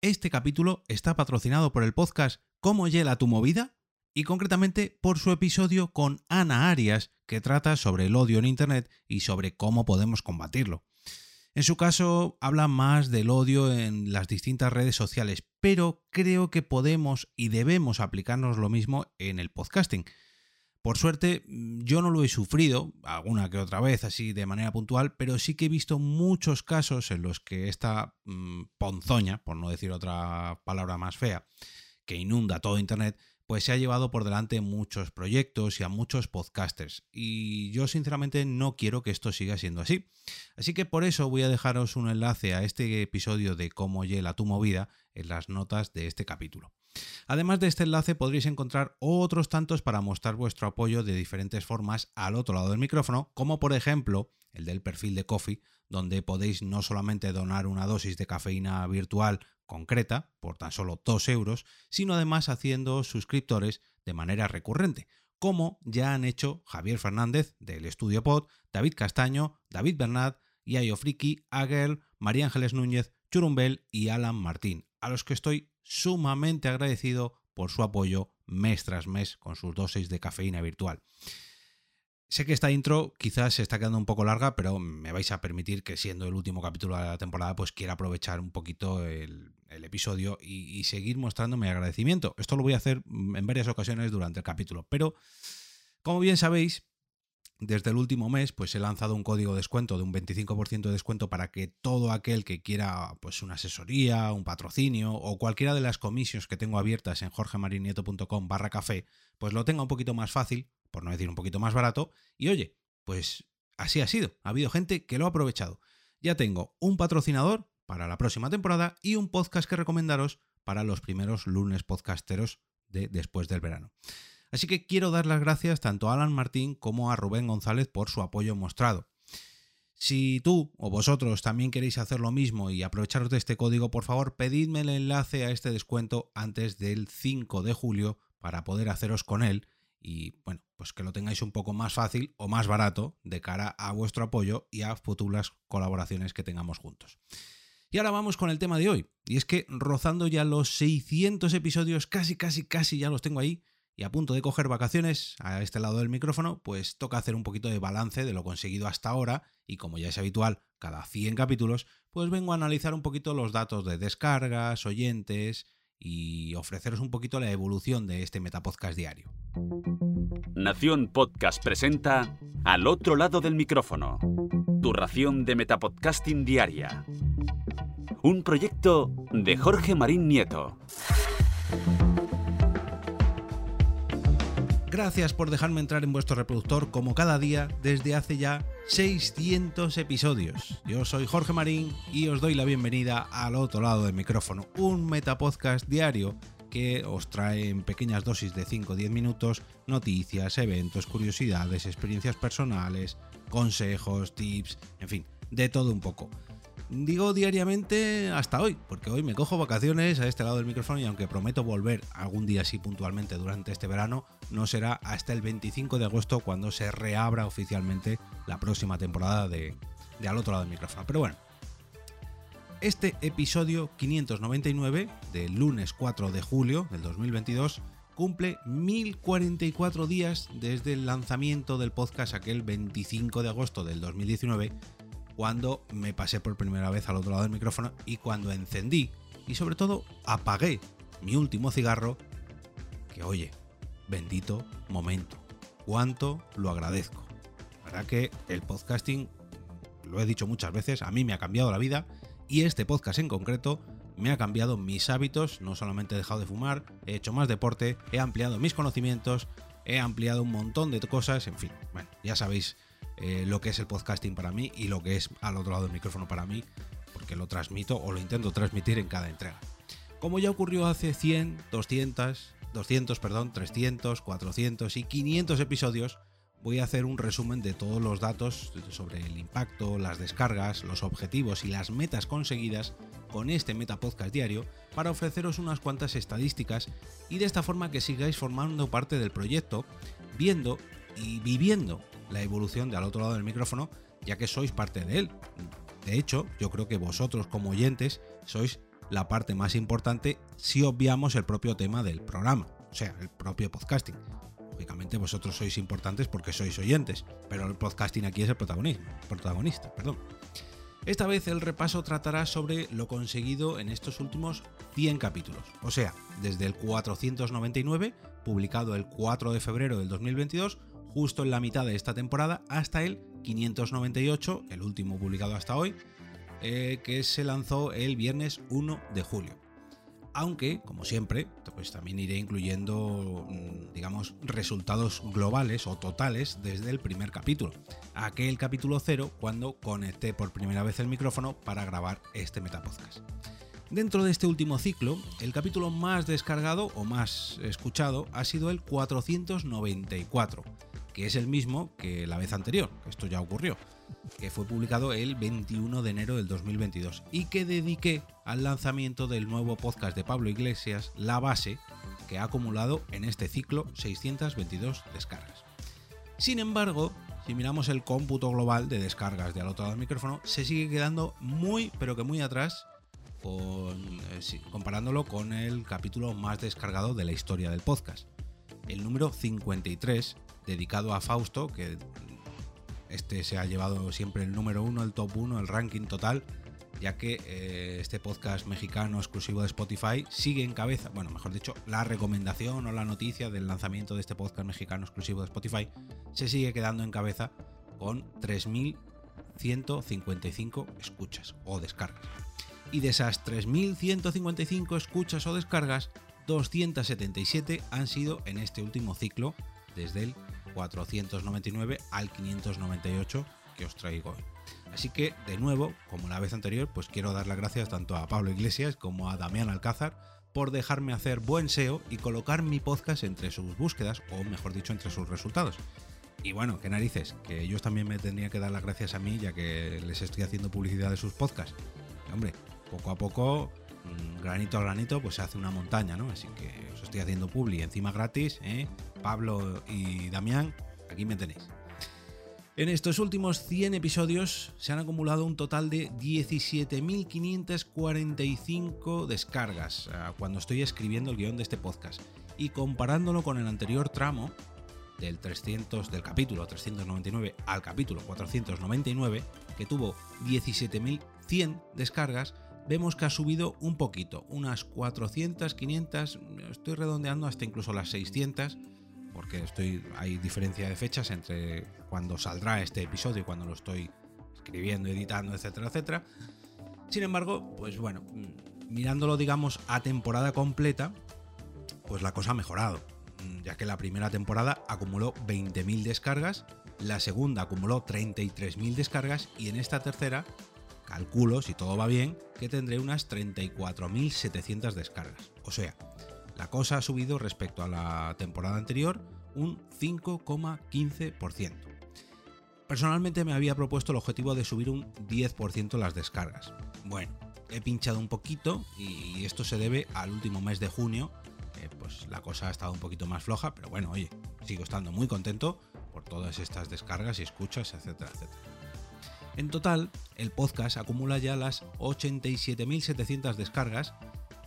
Este capítulo está patrocinado por el podcast ¿Cómo hiela tu movida? y concretamente por su episodio con Ana Arias, que trata sobre el odio en Internet y sobre cómo podemos combatirlo. En su caso, habla más del odio en las distintas redes sociales, pero creo que podemos y debemos aplicarnos lo mismo en el podcasting. Por suerte, mm, yo no lo he sufrido, alguna que otra vez así de manera puntual, pero sí que he visto muchos casos en los que esta mm, ponzoña, por no decir otra palabra más fea, que inunda todo Internet, pues se ha llevado por delante muchos proyectos y a muchos podcasters. Y yo sinceramente no quiero que esto siga siendo así. Así que por eso voy a dejaros un enlace a este episodio de cómo hiela tu movida en las notas de este capítulo. Además de este enlace podréis encontrar otros tantos para mostrar vuestro apoyo de diferentes formas al otro lado del micrófono, como por ejemplo el del perfil de Coffee, donde podéis no solamente donar una dosis de cafeína virtual concreta, por tan solo 2 euros, sino además haciendo suscriptores de manera recurrente, como ya han hecho Javier Fernández del Estudio Pod, David Castaño, David Bernat, Yayo Friki, Agel, María Ángeles Núñez, Churumbel y Alan Martín, a los que estoy sumamente agradecido por su apoyo mes tras mes con sus dosis de cafeína virtual. Sé que esta intro quizás se está quedando un poco larga, pero me vais a permitir que siendo el último capítulo de la temporada, pues quiera aprovechar un poquito el, episodio y, y, seguir mostrando mi agradecimiento. Esto lo voy a hacer en varias ocasiones durante el capítulo, pero como bien sabéis, desde el último mes, pues he lanzado un código de descuento de un 25% de descuento para que todo aquel que quiera pues una asesoría, un patrocinio o cualquiera de las comisiones que tengo abiertas en jorgemarinieto.com barra café, pues lo tenga un poquito más fácil, por no decir un poquito más barato. Y oye, pues así ha sido. Ha habido gente que lo ha aprovechado. Ya tengo un patrocinador para la próxima temporada y un podcast que recomendaros para los primeros lunes podcasteros de después del verano. Así que quiero dar las gracias tanto a Alan Martín como a Rubén González por su apoyo mostrado. Si tú o vosotros también queréis hacer lo mismo y aprovecharos de este código, por favor, pedidme el enlace a este descuento antes del 5 de julio para poder haceros con él y, bueno, pues que lo tengáis un poco más fácil o más barato de cara a vuestro apoyo y a futuras colaboraciones que tengamos juntos. Y ahora vamos con el tema de hoy. Y es que rozando ya los 600 episodios, casi, casi, casi ya los tengo ahí, y a punto de coger vacaciones a este lado del micrófono, pues toca hacer un poquito de balance de lo conseguido hasta ahora y como ya es habitual, cada 100 capítulos, pues vengo a analizar un poquito los datos de descargas, oyentes y ofreceros un poquito la evolución de este Metapodcast diario. Nación Podcast presenta Al otro lado del micrófono, tu ración de Metapodcasting diaria. Un proyecto de Jorge Marín Nieto. Gracias por dejarme entrar en vuestro reproductor como cada día desde hace ya 600 episodios. Yo soy Jorge Marín y os doy la bienvenida al otro lado del micrófono, un metapodcast diario que os trae en pequeñas dosis de 5 o 10 minutos noticias, eventos, curiosidades, experiencias personales, consejos, tips, en fin, de todo un poco. Digo diariamente hasta hoy, porque hoy me cojo vacaciones a este lado del micrófono y aunque prometo volver algún día así puntualmente durante este verano, no será hasta el 25 de agosto cuando se reabra oficialmente la próxima temporada de, al otro lado del micrófono. Pero bueno, este episodio 599 del lunes 4 de julio del 2022 cumple 1044 días desde el lanzamiento del podcast aquel 25 de agosto del 2019 cuando me pasé por primera vez al otro lado del micrófono y cuando encendí y sobre todo apagué mi último cigarro, que oye, bendito momento, cuánto lo agradezco. La verdad que el podcasting, lo he dicho muchas veces, a mí me ha cambiado la vida y este podcast en concreto me ha cambiado mis hábitos, no solamente he dejado de fumar, he hecho más deporte, he ampliado mis conocimientos, he ampliado un montón de cosas, en fin, bueno, ya sabéis eh, lo que es el podcasting para mí y lo que es al otro lado del micrófono para mí, porque lo transmito o lo intento transmitir en cada entrega. Como ya ocurrió hace 100, 200, 200, perdón, 300, 400 y 500 episodios, voy a hacer un resumen de todos los datos sobre el impacto, las descargas, los objetivos y las metas conseguidas con este Meta Podcast diario para ofreceros unas cuantas estadísticas y de esta forma que sigáis formando parte del proyecto, viendo y viviendo la evolución de al otro lado del micrófono, ya que sois parte de él. De hecho, yo creo que vosotros como oyentes sois la parte más importante si obviamos el propio tema del programa, o sea, el propio podcasting. Lógicamente vosotros sois importantes porque sois oyentes, pero el podcasting aquí es el protagonista. Perdón. Esta vez el repaso tratará sobre lo conseguido en estos últimos 100 capítulos, o sea, desde el 499, publicado el 4 de febrero del 2022, justo en la mitad de esta temporada, hasta el 598, el último publicado hasta hoy, eh, que se lanzó el viernes 1 de julio. Aunque, como siempre, pues también iré incluyendo, mm, digamos, resultados globales o totales desde el primer capítulo, aquel capítulo cero cuando conecté por primera vez el micrófono para grabar este Metapodcast. Dentro de este último ciclo, el capítulo más descargado o más escuchado ha sido el 494, que es el mismo que la vez anterior, esto ya ocurrió que fue publicado el 21 de enero del 2022 y que dediqué al lanzamiento del nuevo podcast de Pablo Iglesias, La Base, que ha acumulado en este ciclo 622 descargas. Sin embargo, si miramos el cómputo global de descargas de al otro lado del micrófono, se sigue quedando muy, pero que muy atrás, eh, comparándolo con el capítulo más descargado de la historia del podcast. El número 53, dedicado a Fausto, que este se ha llevado siempre el número uno, el top uno, el ranking total, ya que eh, este podcast mexicano exclusivo de Spotify sigue en cabeza, bueno, mejor dicho, la recomendación o la noticia del lanzamiento de este podcast mexicano exclusivo de Spotify se sigue quedando en cabeza con 3.155 escuchas o descargas. Y de esas 3.155 escuchas o descargas, 277 han sido en este último ciclo, desde el 499 al 598 que os traigo hoy. Así que, de nuevo, como la vez anterior, pues quiero dar las gracias tanto a Pablo Iglesias como a Damián Alcázar por dejarme hacer buen SEO y colocar mi podcast entre sus búsquedas, o mejor dicho, entre sus resultados. Y bueno, qué narices, que ellos también me tendrían que dar las gracias a mí, ya que les estoy haciendo publicidad de sus podcasts. hombre, poco a poco, granito a granito, pues se hace una montaña, ¿no? Así que os estoy haciendo publi encima gratis, ¿eh? Pablo y Damián, aquí me tenéis. En estos últimos 100 episodios se han acumulado un total de 17.545 descargas cuando estoy escribiendo el guion de este podcast. Y comparándolo con el anterior tramo, del 300 del capítulo 399 al capítulo 499, que tuvo 17.100 descargas, vemos que ha subido un poquito, unas 400, 500, estoy redondeando hasta incluso las 600 porque estoy, hay diferencia de fechas entre cuando saldrá este episodio y cuando lo estoy escribiendo, editando, etcétera, etcétera. Sin embargo, pues bueno, mm, mirándolo digamos a temporada completa, pues la cosa ha mejorado, mm, ya que la primera temporada acumuló 20.000 descargas, la segunda acumuló 33.000 descargas y en esta tercera, calculo, si todo va bien, que tendré unas 34.700 descargas. O sea, la cosa ha subido respecto a la temporada anterior un 5,15%. Personalmente me había propuesto el objetivo de subir un 10% las descargas. Bueno, he pinchado un poquito y esto se debe al último mes de junio, pues la cosa ha estado un poquito más floja, pero bueno, oye, sigo estando muy contento por todas estas descargas y escuchas, etcétera, etcétera. En total, el podcast acumula ya las 87.700 descargas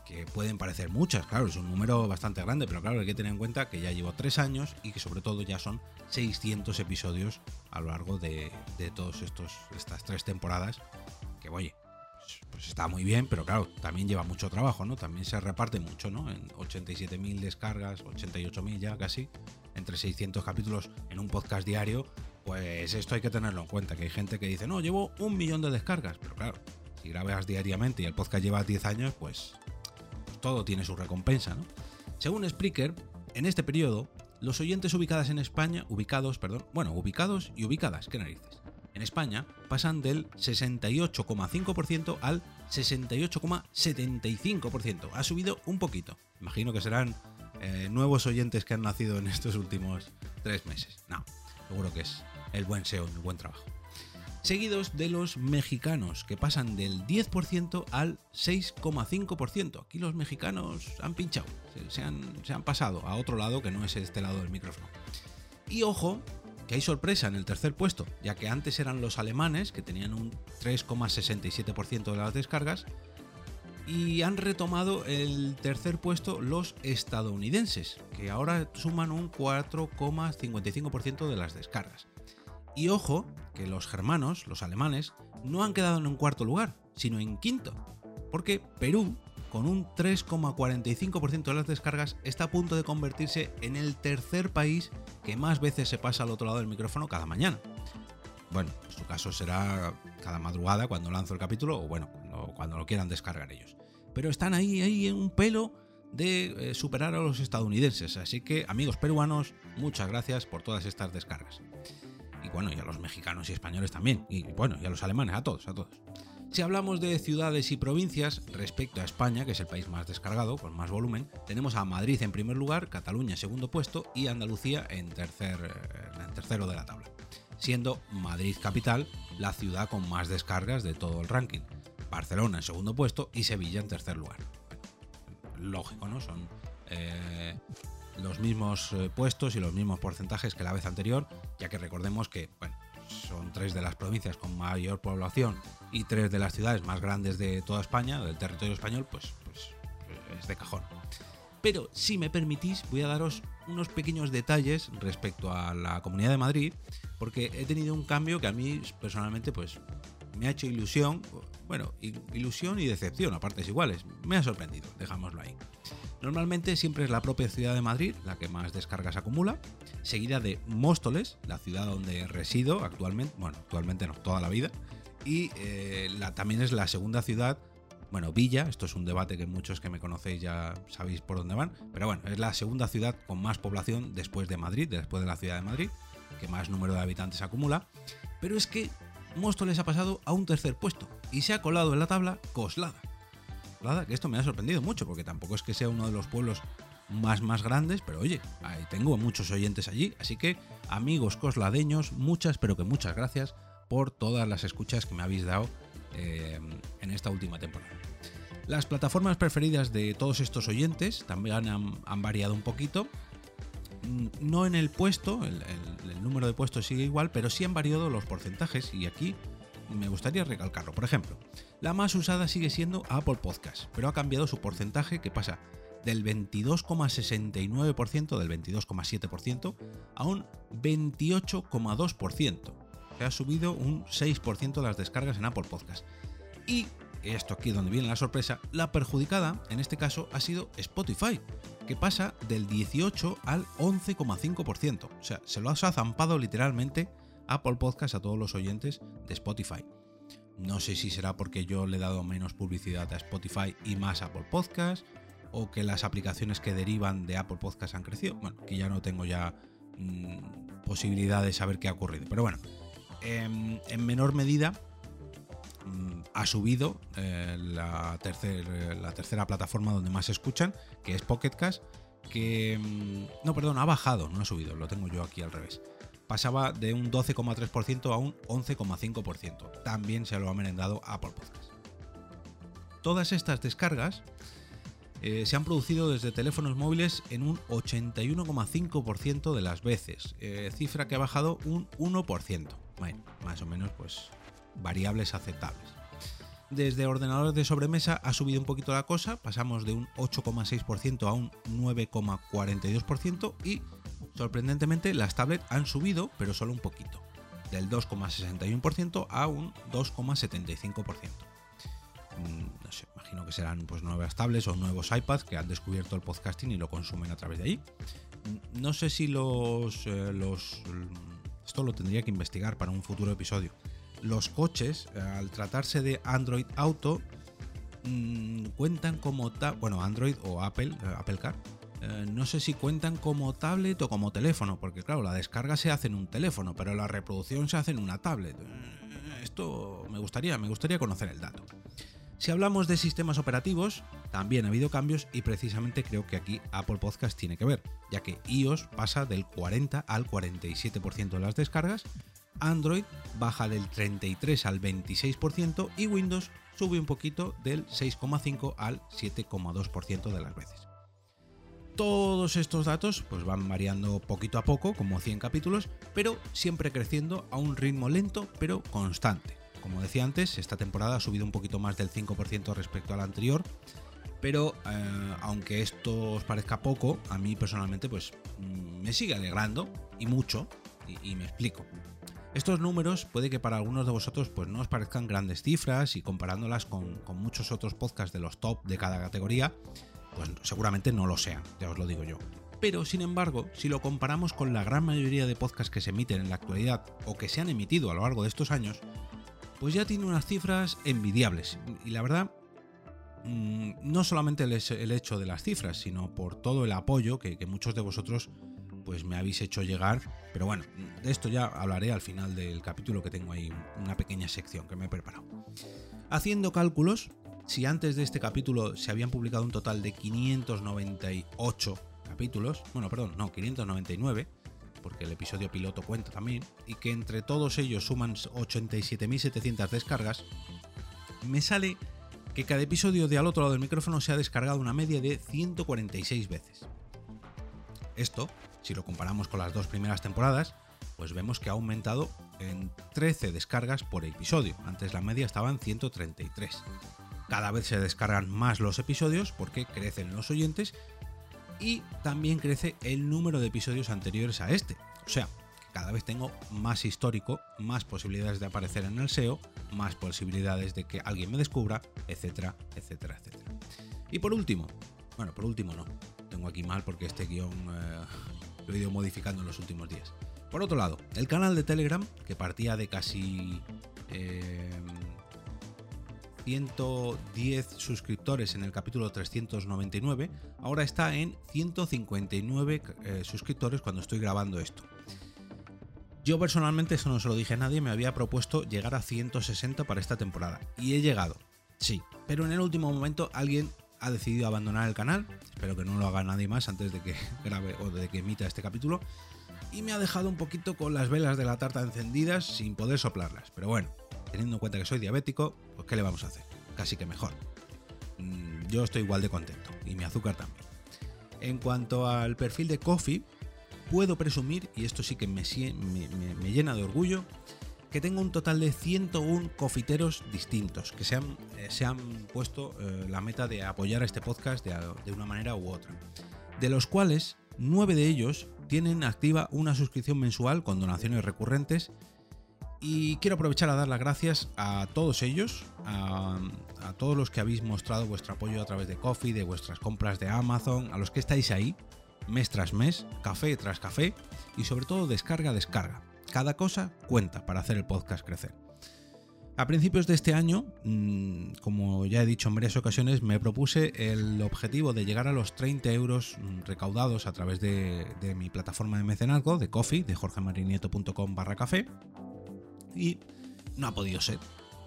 que pueden parecer muchas, claro, es un número bastante grande, pero claro, hay que tener en cuenta que ya llevo tres años y que sobre todo ya son 600 episodios a lo largo de, todas estas tres temporadas, que oye, pues, pues, está muy bien, pero claro, también lleva mucho trabajo, ¿no? También se reparte mucho, ¿no? En 87.000 descargas, 88.000 ya casi, entre 600 capítulos en un podcast diario, pues esto hay que tenerlo en cuenta, que hay gente que dice, no, llevo un millón de descargas, pero claro, si grabas diariamente y el podcast lleva 10 años, pues todo tiene su recompensa, ¿no? Según Spreaker, en este periodo, los oyentes ubicadas en España, ubicados, perdón, bueno, ubicados y ubicadas, qué narices, en España pasan del 68,5% al 68,75%. Ha subido un poquito. Imagino que serán eh, nuevos oyentes que han nacido en estos últimos tres meses. No, seguro que es el buen SEO, el buen trabajo seguidos de los mexicanos, que pasan del 10% al 6,5%. Aquí los mexicanos han pinchado, se han, se han pasado a otro lado que no es este lado del micrófono. Y ojo, hay sorpresa en el tercer puesto, ya que antes eran los alemanes, que tenían un 3,67% de las descargas, Y han retomado el tercer puesto los estadounidenses, que ahora suman un 4,55% de las descargas. Y ojo, que los germanos, los alemanes, no han quedado en un cuarto lugar, sino en quinto, porque Perú, con un 3,45% de las descargas, está a punto de convertirse en el tercer país que más veces se pasa al otro lado del micrófono cada mañana. Bueno, en su caso será cada madrugada cuando lanzo el capítulo o bueno, cuando, lo quieran descargar ellos. Pero están ahí, ahí en un pelo de eh, superar a los estadounidenses. Así que, amigos peruanos, muchas gracias por todas estas descargas. Y bueno, y a los mexicanos y españoles también. Y bueno, y a los alemanes, a todos, a todos. Si hablamos de ciudades y provincias, respecto a España, que es el país más descargado, con más volumen, tenemos a Madrid en primer lugar, Cataluña en segundo puesto y Andalucía en, tercer, en tercero de la tabla, siendo Madrid capital la ciudad con más descargas de todo el ranking, Barcelona en segundo puesto y Sevilla en tercer lugar. Lógico, ¿no? Son eh, los mismos eh, puestos y los mismos porcentajes que la vez anterior, ya que recordemos que, bueno, son tres de las provincias con mayor población y tres de las ciudades más grandes de toda España, del territorio español, pues, pues es de cajón. Pero si me permitís, voy a daros unos pequeños detalles respecto a la Comunidad de Madrid, porque he tenido un cambio que a mí personalmente pues me ha hecho ilusión, bueno, ilusión y decepción a partes iguales. Me ha sorprendido, dejámoslo ahí. Normalmente siempre es la propia ciudad de Madrid la que más descargas acumula, seguida de Móstoles, la ciudad donde resido actualmente, bueno, actualmente no, toda la vida, y eh, la, también es la segunda ciudad, bueno, Villa, esto es un debate que muchos que me conocéis ya sabéis por dónde van, pero bueno, es la segunda ciudad con más población después de Madrid, después de la ciudad de Madrid, que más número de habitantes acumula, pero es que Móstoles ha pasado a un tercer puesto y se ha colado en la tabla Coslada. Que esto me ha sorprendido mucho, porque tampoco es que sea uno de los pueblos más más grandes, pero oye, tengo muchos oyentes allí, así que amigos cosladeños, muchas, pero que muchas gracias por todas las escuchas que me habéis dado eh, en esta última temporada. Las plataformas preferidas de todos estos oyentes también han, variado un poquito. Mm, no en el puesto, el, el número de puestos sigue igual, pero sí han variado los porcentajes y aquí me gustaría recalcarlo. Por ejemplo, la más usada sigue siendo Apple Podcast, pero ha cambiado su porcentaje que pasa del 22,69%, del 22,7% a un 28,2%. Se ha subido un 6% las descargas en Apple Podcast. Y esto aquí es donde viene la sorpresa, la perjudicada en este caso ha sido Spotify, que pasa del 18 al 11,5%. O sea, se lo ha zampado literalmente Apple Podcast a todos los oyentes de Spotify. No sé si será porque yo le he dado menos publicidad a Spotify y más Apple Podcast, o que las aplicaciones que derivan de Apple Podcast han crecido. Bueno, que ya no tengo ya mm, posibilidad de saber qué ha ocurrido. Pero bueno, em, en, menor medida mm, ha subido eh, la, la tercera plataforma donde más se escuchan, que es Pocket Cast, que... Mm, no, perdón, ha bajado, no ha subido, lo tengo yo aquí al revés pasaba de un 12,3% a un 11,5%. También se lo ha merendado Apple Podcast. Todas estas descargas eh, se han producido desde teléfonos móviles en un 81,5% de las veces, eh, cifra que ha bajado un 1%. Bueno, más o menos pues variables aceptables. Desde ordenadores de sobremesa ha subido un poquito la cosa, pasamos de un 8,6% a un 9,42% y Sorprendentemente, las tablets han subido, pero solo un poquito, del 2,61% a un 2,75%. Que serán pues nuevas tablets o nuevos iPads que han descubierto el podcasting y lo consumen a través de ahí. Mm, no sé si los, eh, los esto lo tendría que investigar para un futuro episodio. Los coches, al tratarse de Android Auto, mm, cuentan como bueno, Android o Apple, eh, Apple Car, eh, no sé si cuentan como tablet o como teléfono, porque claro, la descarga se hace en un teléfono, pero la reproducción se hace en una tablet. Esto me gustaría, me gustaría conocer el dato. Si hablamos de sistemas operativos, también ha habido cambios y precisamente creo que aquí Apple Podcast tiene que ver, ya que iOS pasa del 40 al 47% de las descargas, Android baja del 33 al 26% y Windows sube un poquito del 6,5 al 7,2% de las veces. Todos estos datos pues van variando poquito a poco, como 100 capítulos, pero siempre creciendo a un ritmo lento pero constante. Como decía antes, esta temporada ha subido un poquito más del 5% respecto a la anterior, pero eh, aunque esto os parezca poco, a mí personalmente pues mm, me sigue alegrando y mucho, y, me explico. Estos números puede que para algunos de vosotros pues no os parezcan grandes cifras y comparándolas con, con muchos otros podcasts de los top de cada categoría, pues seguramente no lo sean, ya os lo digo yo. Pero, sin embargo, si lo comparamos con la gran mayoría de podcasts que se emiten en la actualidad o que se han emitido a lo largo de estos años, pues ya tiene unas cifras envidiables. Y la verdad, mm, no solamente el hecho de las cifras, sino por todo el apoyo que, muchos de vosotros pues me habéis hecho llegar. Pero bueno, de esto ya hablaré al final del capítulo que tengo ahí una pequeña sección que me he preparado. Haciendo cálculos, si antes de este capítulo se habían publicado un total de 598 capítulos, bueno, perdón, no, 599, porque el episodio piloto cuenta también, y que entre todos ellos suman 87.700 descargas, me sale que cada episodio de al otro lado del micrófono se ha descargado una media de 146 veces. Esto, si lo comparamos con las dos primeras temporadas, pues vemos que ha aumentado en 13 descargas por episodio. Antes la media estaba en 133. Cada vez se descargan más los episodios porque crecen los oyentes y también crece el número de episodios anteriores a este. O sea, cada vez tengo más histórico, más posibilidades de aparecer en el SEO, más posibilidades de que alguien me descubra, etcétera, etcétera, etcétera. Y por último, bueno, por último no, tengo aquí mal porque este guion eh, lo he ido modificando en los últimos días. Por otro lado, el canal de Telegram, que partía de casi eh, 110 suscriptores en el capítulo 399, ahora está en 159 eh, suscriptores cuando estoy grabando esto. Yo personalmente, eso no se lo dije a nadie, me había propuesto llegar a 160 para esta temporada. Y he llegado, sí. Pero en el último momento alguien ha decidido abandonar el canal. Espero que no lo haga nadie más antes de que grabe o de que emita este capítulo. Y me ha dejado un poquito con las velas de la tarta encendidas sin poder soplarlas. Pero bueno, teniendo en cuenta que soy diabético, pues ¿qué le vamos a hacer? Casi que mejor. Mm, yo estoy igual de contento y mi azúcar también. En cuanto al perfil de Coffee, puedo presumir, y esto sí que me, llena de orgullo, que tengo un total de 101 cofiteros distintos que se han, eh, puesto eh, la meta de apoyar a este podcast de, de una manera u otra. De los cuales, 9 de ellos tienen activa una suscripción mensual con donaciones recurrentes y quiero aprovechar a dar las gracias a todos ellos, a, todos los que habéis mostrado vuestro apoyo a través de Coffee, de vuestras compras de Amazon, a los que estáis ahí, mes tras mes, café tras café y sobre todo descarga, descarga. Cada cosa cuenta para hacer el podcast crecer. A principios de este año, mm, como ya he dicho en varias ocasiones, me propuse el objetivo de llegar a los 30 euros mm, recaudados a través de, mi plataforma de mecenazgo, de Coffee, de jorgemarinieto.com barra café y no ha podido ser.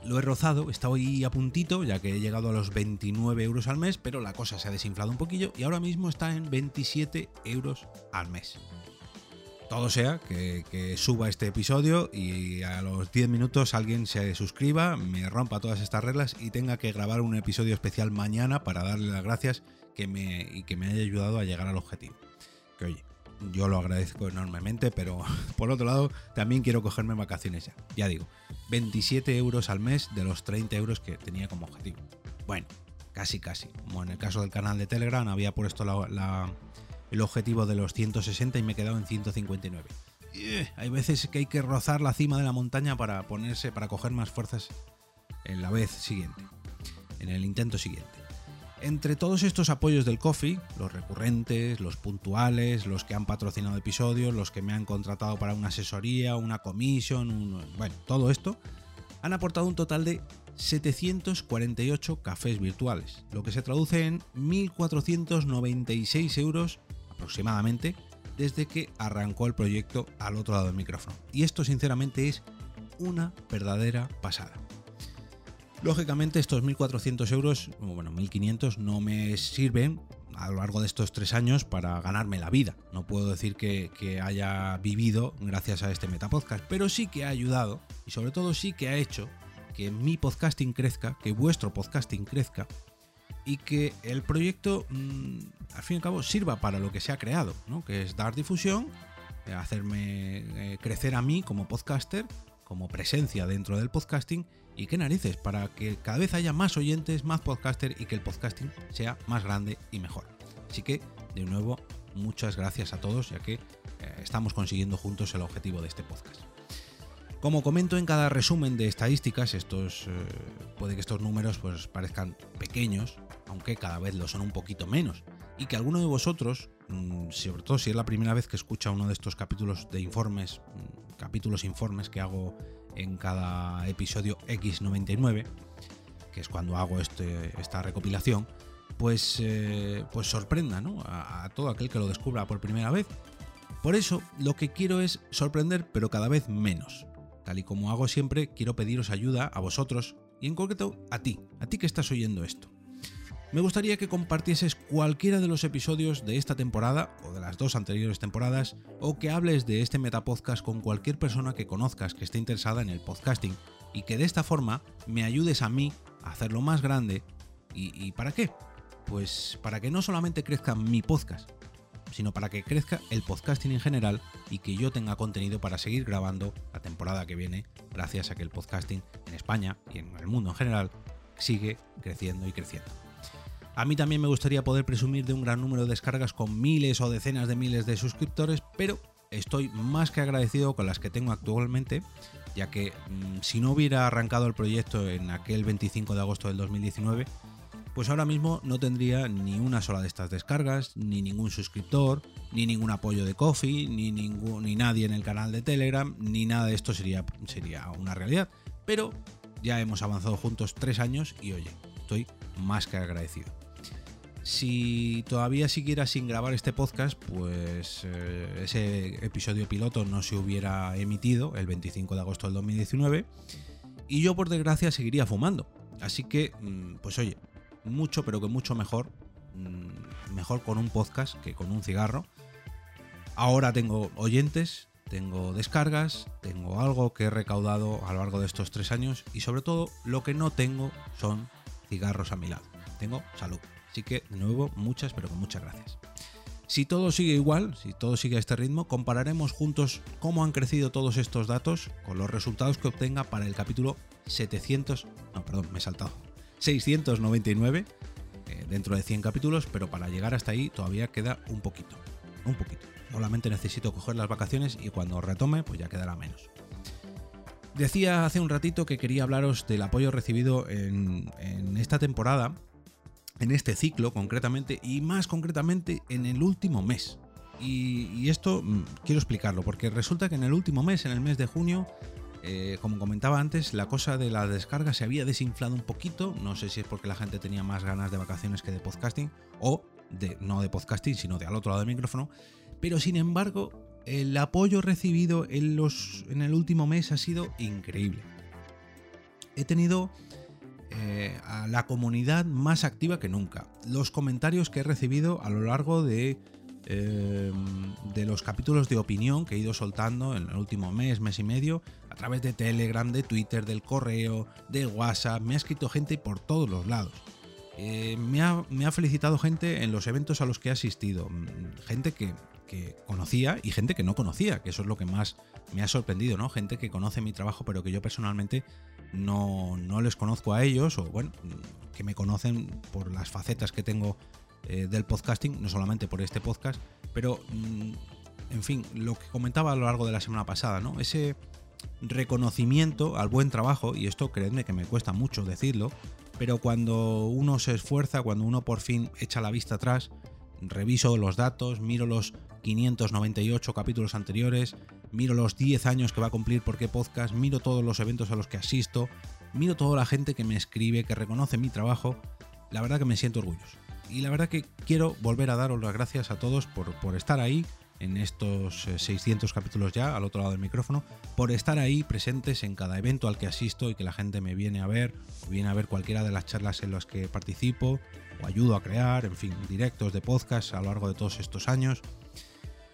Lo he rozado, hoy a puntito, ya que he llegado a los 29 euros al mes, pero la cosa se ha desinflado un poquillo y ahora mismo está en 27 euros al mes. Todo sea que, suba este episodio y a los 10 minutos alguien se suscriba, me rompa todas estas reglas y tenga que grabar un episodio especial mañana para darle las gracias que me, y que me haya ayudado a llegar al objetivo. Que oye, yo lo agradezco enormemente, pero por otro lado también quiero cogerme vacaciones ya. Ya digo, 27 euros al mes de los 30 euros que tenía como objetivo. Bueno, casi casi. Como en el caso del canal de Telegram había puesto el objetivo de los 160 y me he quedado en 159. Eh, hay veces que hay que rozar la cima de la montaña para ponerse, para coger más fuerzas en la vez siguiente, en el intento siguiente. Entre todos estos apoyos del Coffee, los recurrentes, los puntuales, los que han patrocinado episodios, los que me han contratado para una asesoría, una comisión, bueno, todo esto, han aportado un total de 748 cafés virtuales, lo que se traduce en 1.496 euros aproximadamente desde que arrancó el proyecto al otro lado del micrófono. Y esto sinceramente es una verdadera pasada. Lógicamente estos 1.400 euros, bueno, 1.500 no me sirven a lo largo de estos tres años para ganarme la vida. No puedo decir que, haya vivido gracias a este Metapodcast, pero sí que ha ayudado y sobre todo sí que ha hecho que mi podcasting crezca, que vuestro podcasting crezca y que el proyecto mm, al fin y al cabo sirva para lo que se ha creado, ¿no? que es dar difusión, eh, hacerme eh, crecer a mí como podcaster como presencia dentro del podcasting y qué narices, para que cada vez haya más oyentes, más podcaster y que el podcasting sea más grande y mejor. Así que, de nuevo, muchas gracias a todos, ya que eh, estamos consiguiendo juntos el objetivo de este podcast. Como comento en cada resumen de estadísticas, estos eh, puede que estos números pues parezcan pequeños, aunque cada vez lo son un poquito menos, y que alguno de vosotros, mm, sobre todo si es la primera vez que escucha uno de estos capítulos de informes, mm, capítulos informes que hago en cada episodio X99, que es cuando hago este, esta recopilación, pues, eh, pues sorprenda a, a todo aquel que lo descubra por primera vez. Por eso lo que quiero es sorprender, pero cada vez menos. Tal y como hago siempre, quiero pediros ayuda a vosotros y en concreto a ti, a ti que estás oyendo esto. Me gustaría que compartieses cualquiera de los episodios de esta temporada o de las dos anteriores temporadas o que hables de este metapodcast con cualquier persona que conozcas que esté interesada en el podcasting y que de esta forma me ayudes a mí a hacerlo más grande. ¿Y, para qué? Pues para que no solamente crezca mi podcast, sino para que crezca el podcasting en general y que yo tenga contenido para seguir grabando la temporada que viene, gracias a que el podcasting en España y en el mundo en general sigue creciendo y creciendo. A mí también me gustaría poder presumir de un gran número de descargas con miles o decenas de miles de suscriptores, pero estoy más que agradecido con las que tengo actualmente, ya que mm, si no hubiera arrancado el proyecto en aquel 25 de agosto del 2019, pues ahora mismo no tendría ni una sola de estas descargas, ni ningún suscriptor, ni ningún apoyo de Coffee, ni, ningún, ni nadie en el canal de Telegram, ni nada de esto sería, sería una realidad. Pero ya hemos avanzado juntos tres años y oye, estoy más que agradecido. Si todavía siguiera sin grabar este podcast, pues eh, ese episodio piloto no se hubiera emitido el 25 de agosto del 2019 y yo por desgracia seguiría fumando. Así que, mm, pues oye, mucho pero que mucho mejor, mm, mejor con un podcast que con un cigarro. Ahora tengo oyentes, tengo descargas, tengo algo que he recaudado a lo largo de estos tres años y sobre todo lo que no tengo son cigarros a mi lado. Tengo salud. Así que, de nuevo, muchas, pero con muchas gracias. Si todo sigue igual, si todo sigue a este ritmo, compararemos juntos cómo han crecido todos estos datos con los resultados que obtenga para el capítulo 700, no, perdón, me he saltado, 699 eh, dentro de 100 capítulos, pero para llegar hasta ahí todavía queda un poquito, un poquito. Solamente necesito coger las vacaciones y cuando retome, pues ya quedará menos. Decía hace un ratito que quería hablaros del apoyo recibido en, en esta temporada en este ciclo concretamente y más concretamente en el último mes. Y, esto mm, quiero explicarlo porque resulta que en el último mes, en el mes de junio, eh, como comentaba antes, la cosa de la descarga se había desinflado un poquito. No sé si es porque la gente tenía más ganas de vacaciones que de podcasting o de no de podcasting, sino de al otro lado del micrófono. Pero sin embargo, el apoyo recibido en, los, en el último mes ha sido increíble. He tenido eh, a la comunidad más activa que nunca. Los comentarios que he recibido a lo largo de, em, de los capítulos de opinión que he ido soltando en el último mes, mes y medio, a través de Telegram, de Twitter, del correo, de WhatsApp, me ha escrito gente por todos los lados. Eh, me, ha, me, ha, felicitado gente en los eventos a los que he asistido, mm, gente que, que, conocía y gente que no conocía, que eso es lo que más me ha sorprendido, ¿no? Gente que conoce mi trabajo pero que yo personalmente no, les conozco a ellos, o bueno, que me conocen por las facetas que tengo eh, del podcasting, no solamente por este podcast, pero mm, en fin, lo que comentaba a lo largo de la semana pasada, ¿no? Ese reconocimiento al buen trabajo, y esto creedme que me cuesta mucho decirlo, pero cuando uno se esfuerza, cuando uno por fin echa la vista atrás, reviso los datos, miro los 598 capítulos anteriores, miro los 10 años que va a cumplir por qué podcast, miro todos los eventos a los que asisto, miro toda la gente que me escribe, que reconoce mi trabajo, la verdad que me siento orgulloso. Y la verdad que quiero volver a daros las gracias a todos por, por estar ahí en estos 600 eh, capítulos ya, al otro lado del micrófono, por estar ahí presentes en cada evento al que asisto y que la gente me viene a ver, o viene a ver cualquiera de las charlas en las que participo, o ayudo a crear, en fin, directos de podcast a lo largo de todos estos años.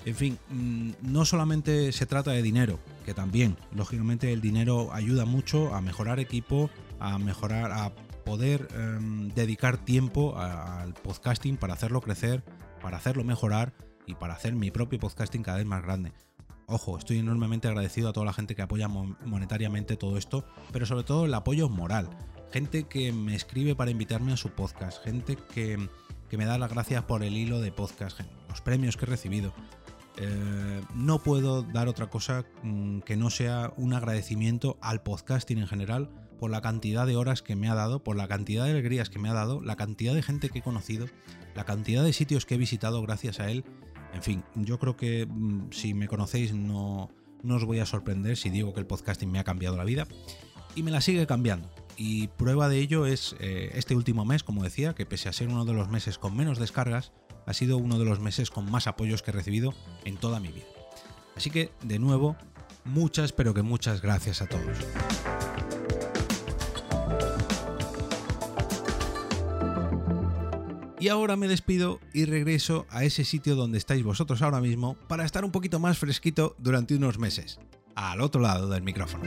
En fin, mm, no solamente se trata de dinero, que también, lógicamente el dinero ayuda mucho a mejorar equipo, a mejorar, a poder em, dedicar tiempo al podcasting para hacerlo crecer, para hacerlo mejorar y para hacer mi propio podcasting cada vez más grande. ojo, estoy enormemente agradecido a toda la gente que apoya monetariamente todo esto, pero sobre todo el apoyo moral. Gente que me escribe para invitarme a su podcast, gente que, me da las gracias por el hilo de podcast, los premios que he recibido. Eh, no puedo dar otra cosa mm, que no sea un agradecimiento al podcasting en general por la cantidad de horas que me ha dado, por la cantidad de alegrías que me ha dado, la cantidad de gente que he conocido, la cantidad de sitios que he visitado gracias a él. En fin, yo creo que mm, si me conocéis no, no os voy a sorprender si digo que el podcasting me ha cambiado la vida y me la sigue cambiando. Y prueba de ello es eh, este último mes, como decía, que pese a ser uno de los meses con menos descargas, ha sido uno de los meses con más apoyos que he recibido en toda mi vida. Así que, de nuevo, muchas, pero que muchas gracias a todos. Y ahora me despido y regreso a ese sitio donde estáis vosotros ahora mismo para estar un poquito más fresquito durante unos meses, al otro lado del micrófono.